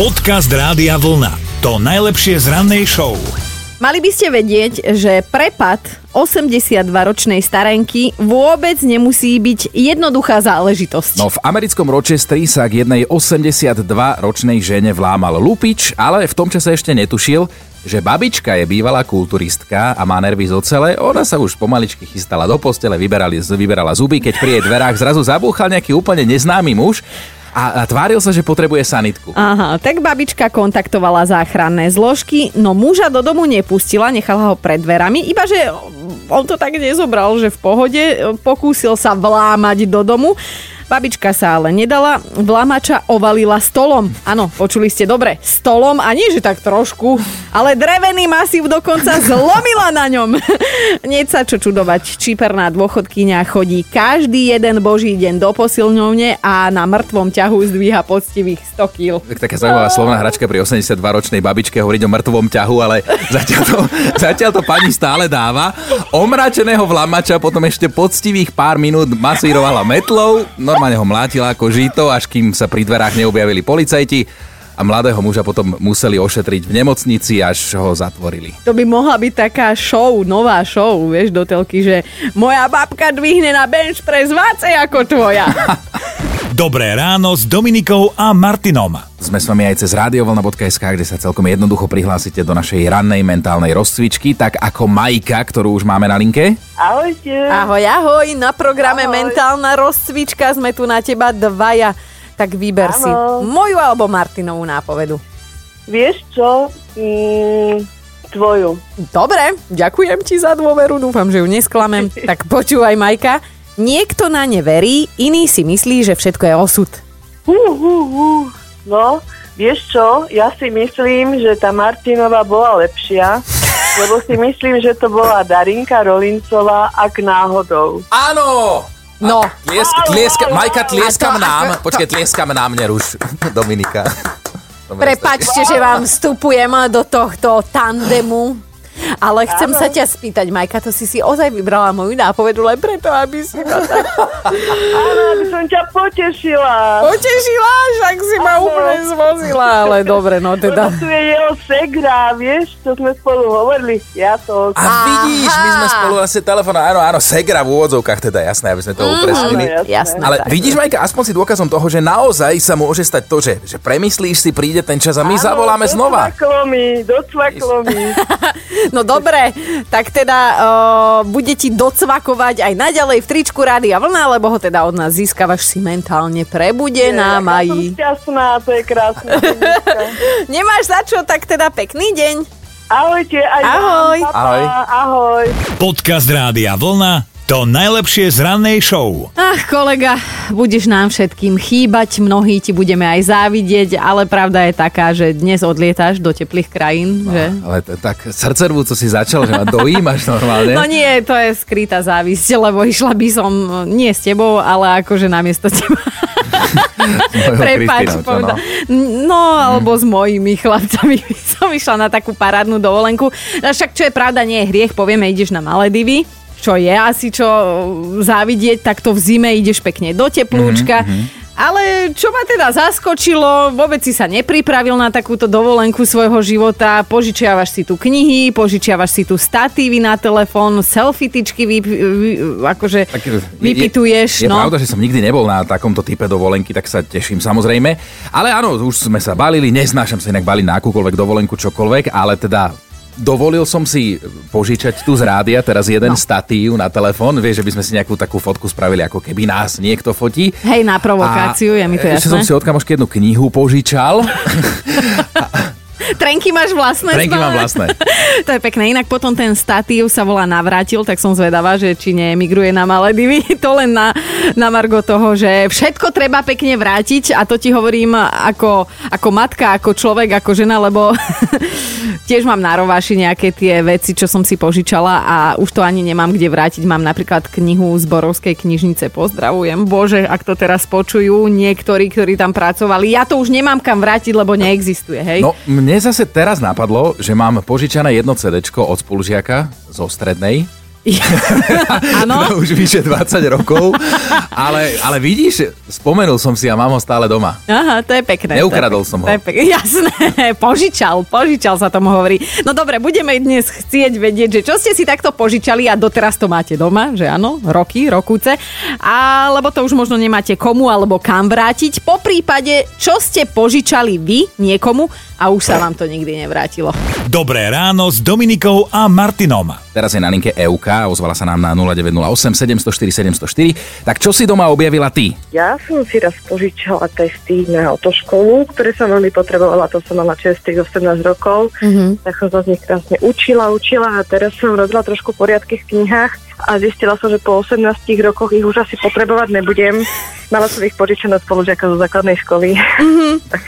Podcast Rádia Vlna. To najlepšie z rannej show. Mali by ste vedieť, že prepad 82-ročnej starenky vôbec nemusí byť jednoduchá záležitosť. No v americkom Rochesteri sa k jednej 82-ročnej žene vlámal lupič, ale v tom čase ešte netušil, že babička je bývalá kulturistka a má nervy z ocele, ona sa už pomaličky chystala do postele, vyberali, vyberala zuby, keď pri jej dverách zrazu zabúchal nejaký úplne neznámy muž a, a tváril sa, že potrebuje sanitku. Aha, tak babička kontaktovala záchranné zložky, no muža do domu nepustila, nechala ho pred dverami, iba že on to tak nezobral, že v pohode, pokúsil sa vlámať do domu. Babička sa ale nedala, vlámača ovalila stolom. Áno, počuli ste dobre, stolom a nie, že tak trošku, ale drevený masív dokonca zlomila na ňom. Nie sa čo čudovať, čiperná dôchodkynia chodí každý jeden boží deň do posilňovne a na mŕtvom ťahu zdvíha poctivých 100 kg. Tak taká zaujímavá slovná hračka pri 82-ročnej babičke hovoriť o mŕtvom ťahu, ale zatiaľ to, zatiaľ to pani stále dáva. Omračeného vlamača potom ešte poctivých pár minút masírovala metlou, normálne ho mlátila ako žito, až kým sa pri dverách neobjavili policajti a mladého muža potom museli ošetriť v nemocnici, až ho zatvorili. To by mohla byť taká show, nová show, vieš, do telky, že moja babka dvihne na bench press vácej ako tvoja. Dobré ráno s Dominikou a Martinom. Sme s vami aj cez radiovlna.sk, kde sa celkom jednoducho prihlásite do našej rannej mentálnej rozcvičky, tak ako Majka, ktorú už máme na linke. Ahojte. Ahoj, ahoj, na programe Ahoj. Mentálna rozcvička sme tu na teba dvaja. Tak vyber si Áno. moju alebo Martinovú nápovedu. Vieš čo? Mm, tvoju. Dobre, ďakujem ti za dôveru, dúfam, že ju nesklamem. tak počúvaj, Majka. Niekto na ne verí, iný si myslí, že všetko je osud. Hú, hú, hú. No, vieš čo? Ja si myslím, že tá Martinová bola lepšia, lebo si myslím, že to bola Darinka Rolincová, ak náhodou. Áno! No. Tliesk, tlieska, Majka, tlieskam to nám. ako- Počkaj, tlieskam nám, neruš. Dominika. Prepačte, že vám vstupujem do tohto tandemu. Ale chcem sa ťa spýtať, Majka, to si si ozaj vybrala moju nápovedu len preto, aby si ma tak Áno, aby som ťa potešila. potešila, však si ma Áno. úplne zvozila, ale dobre, no Lebo teda. tu je jeho segra, vieš, čo sme spolu hovorili. Ja to... A vidíš, my sme spolu asi telefón, áno, áno, Segra v úvodzovkách, teda jasné, aby sme to upresnili. Áno, Jasné. Ale tak. vidíš, Majka, aspoň si dôkazom toho, že naozaj sa môže stať to, že, že premyslíš si, príde ten čas a my zavoláme znova. Docvaklo mi, docvaklo mi. No dobre, tak teda uh, bude ti docvakovať aj naďalej v tričku Rádia Vlna, lebo ho teda od nás získavaš si mentálne prebudená, Ja som Mají. šťastná, to je krásne. Nemáš za čo, tak teda pekný deň. Ahojte, aj Ahoj. vám, papa, Ahoj. ahoj. Podcast Rádia Vlna. To najlepšie z rannej show. Ach, kolega, budeš nám všetkým chýbať, mnohí ti budeme aj závidieť, ale pravda je taká, že dnes odlietáš do teplých krajín, že? Ale t- tak srdcervú, co si začal, že ma dojímaš normálne. No nie, to je skrytá závisť, lebo išla by som eh, nie s tebou, ale akože namiesto teba. Prepač, povedal. No, alebo s mojimi chlapcami by som išla na takú parádnu dovolenku. No však čo je pravda, nie je hriech, povieme, ideš na Maledivy, čo je asi čo závidieť, tak to v zime ideš pekne do teplúčka. Ale čo ma teda zaskočilo, vôbec si sa nepripravil na takúto dovolenku svojho života, požičiavaš si tu knihy, požičiavaš si tu statívy na telefón, selfietičky vy, vy, akože Tak je- vypituješ. Je, je no. pravda, že som nikdy nebol na takomto type dovolenky, tak sa teším samozrejme. Ale áno, už sme sa balili, neznášam sa inak baliť na akúkoľvek dovolenku, čokoľvek, ale teda dovolil som si požičať tu z rádia teraz jeden no. statív na telefón. Vieš, že by sme si nejakú takú fotku spravili, ako keby nás niekto fotí. Hej, na provokáciu, je mi to ešte som jasné. si od kamošky jednu knihu požičal. Trenky máš vlastné? Trenky mám vlastné. to je pekné. Inak potom ten statív sa volá Navrátil, tak som zvedavá, že či neemigruje na Maledivy. To len na, na margo toho, že všetko treba pekne vrátiť a to ti hovorím ako, ako matka, ako človek, ako žena, lebo tiež mám na rováši nejaké tie veci, čo som si požičala a už to ani nemám kde vrátiť. Mám napríklad knihu z Borovskej knižnice. Pozdravujem. Bože, ak to teraz počujú niektorí, ktorí tam pracovali. Ja to už nemám kam vrátiť, lebo neexistuje, hej? No, mne zase teraz napadlo, že mám požičané jedno CD od spolužiaka zo strednej Áno? už vyše 20 rokov, ale, ale vidíš, spomenul som si a mám ho stále doma. Aha, to je pekné. Neukradol to je, som ho. To je pekné. Jasné, požičal, požičal sa tomu hovorí. No dobre, budeme dnes chcieť vedieť, že čo ste si takto požičali a doteraz to máte doma, že áno, roky, rokúce, alebo to už možno nemáte komu alebo kam vrátiť. Po prípade, čo ste požičali vy niekomu a už sa vám to nikdy nevrátilo. Dobré ráno s Dominikou a Martinom. Teraz je na linke EUK, ozvala sa nám na 0908 704 704. Tak čo si doma objavila ty? Ja som si raz požičala testy na autoškolu, ktoré som veľmi potrebovala, to som mala čestých 18 rokov, mm-hmm. tak som sa z nich krásne učila, učila a teraz som robila trošku poriadky v knihách a zistila som, že po 18 rokoch ich už asi potrebovať nebudem. Mala som ich požičané spolužiaka zo základnej školy. Mm-hmm. tak,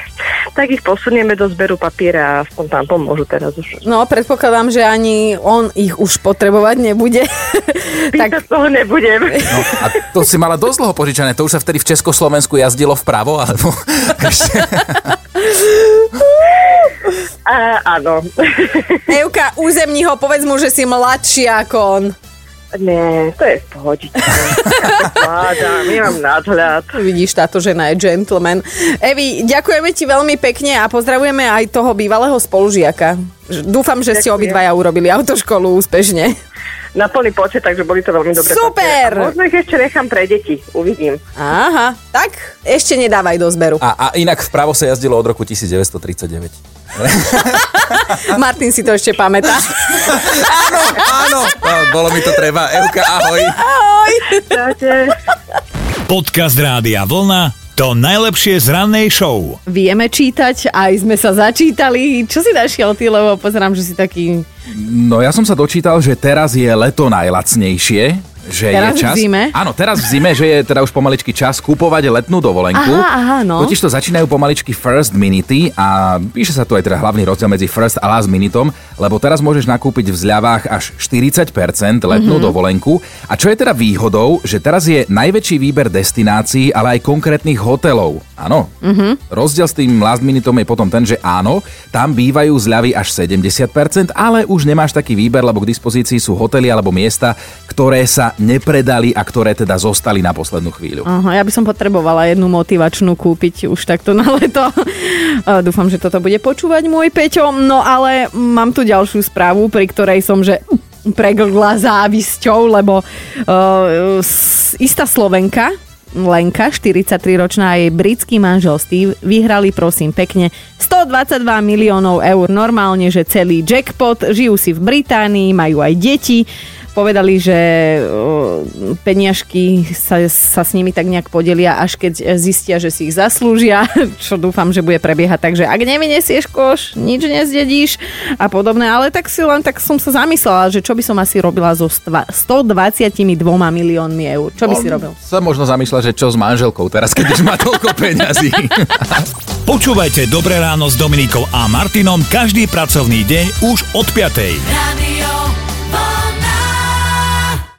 tak ich posunieme do zberu papiera a aspoň tam pomôžu teraz už. No, predpokladám, že ani on ich už potrebovať nebude. tak toho nebudem. No, a to si mala dosť dlho požičané, to už sa vtedy v Československu jazdilo vpravo, alebo... a, áno. Evka, územní ho, povedz mu, že si mladšia ako on. Nie, to je v pohodičke. Vláda, my mám nadhľad. Vidíš, táto žena je gentleman. Evi, ďakujeme ti veľmi pekne a pozdravujeme aj toho bývalého spolužiaka. Dúfam, že ste obidvaja urobili autoškolu úspešne. Na plný počet, takže boli to veľmi dobré. Super! A možno ich ešte nechám pre deti, uvidím. Aha, tak ešte nedávaj do zberu. A, a inak vpravo sa jazdilo od roku 1939. Martin si to ešte pamätá. áno, áno. No, bolo mi to treba. Euka, ahoj. Ahoj. Podcast Rádia Vlna to najlepšie z rannej show. Vieme čítať, aj sme sa začítali. Čo si našiel ty, lebo pozerám, že si taký... No ja som sa dočítal, že teraz je leto najlacnejšie že teraz je čas... v zime? Áno, teraz v zime, že je teda už pomaličky čas kúpovať letnú dovolenku. Aha, aha, no. Totiž to začínajú pomaličky first minity a píše sa tu aj teda hlavný rozdiel medzi first a last minutom, lebo teraz môžeš nakúpiť v zľavách až 40% letnú mm-hmm. dovolenku. A čo je teda výhodou, že teraz je najväčší výber destinácií, ale aj konkrétnych hotelov. Áno. Mm-hmm. Rozdiel s tým last minutom je potom ten, že áno, tam bývajú zľavy až 70%, ale už nemáš taký výber, lebo k dispozícii sú hotely alebo miesta, ktoré sa nepredali a ktoré teda zostali na poslednú chvíľu. Aha, ja by som potrebovala jednu motivačnú kúpiť už takto na leto. Dúfam, že toto bude počúvať môj Peťo. No ale mám tu ďalšiu správu, pri ktorej som, že preglgla závisťou, lebo uh, istá Slovenka, Lenka, 43-ročná a jej britský manžel Steve vyhrali prosím pekne 122 miliónov eur. Normálne, že celý jackpot, žijú si v Británii, majú aj deti povedali, že peniažky sa, sa s nimi tak nejak podelia, až keď zistia, že si ich zaslúžia, čo dúfam, že bude prebiehať. Takže ak nevynesieš koš, nič nezdedíš a podobné, ale tak si len tak som sa zamyslela, že čo by som asi robila so 122 miliónmi eur. Čo by si robil? Sa možno zamýšľa, že čo s manželkou teraz, keď už má toľko peňazí. Počúvajte Dobré ráno s Dominikou a Martinom každý pracovný deň už od 5.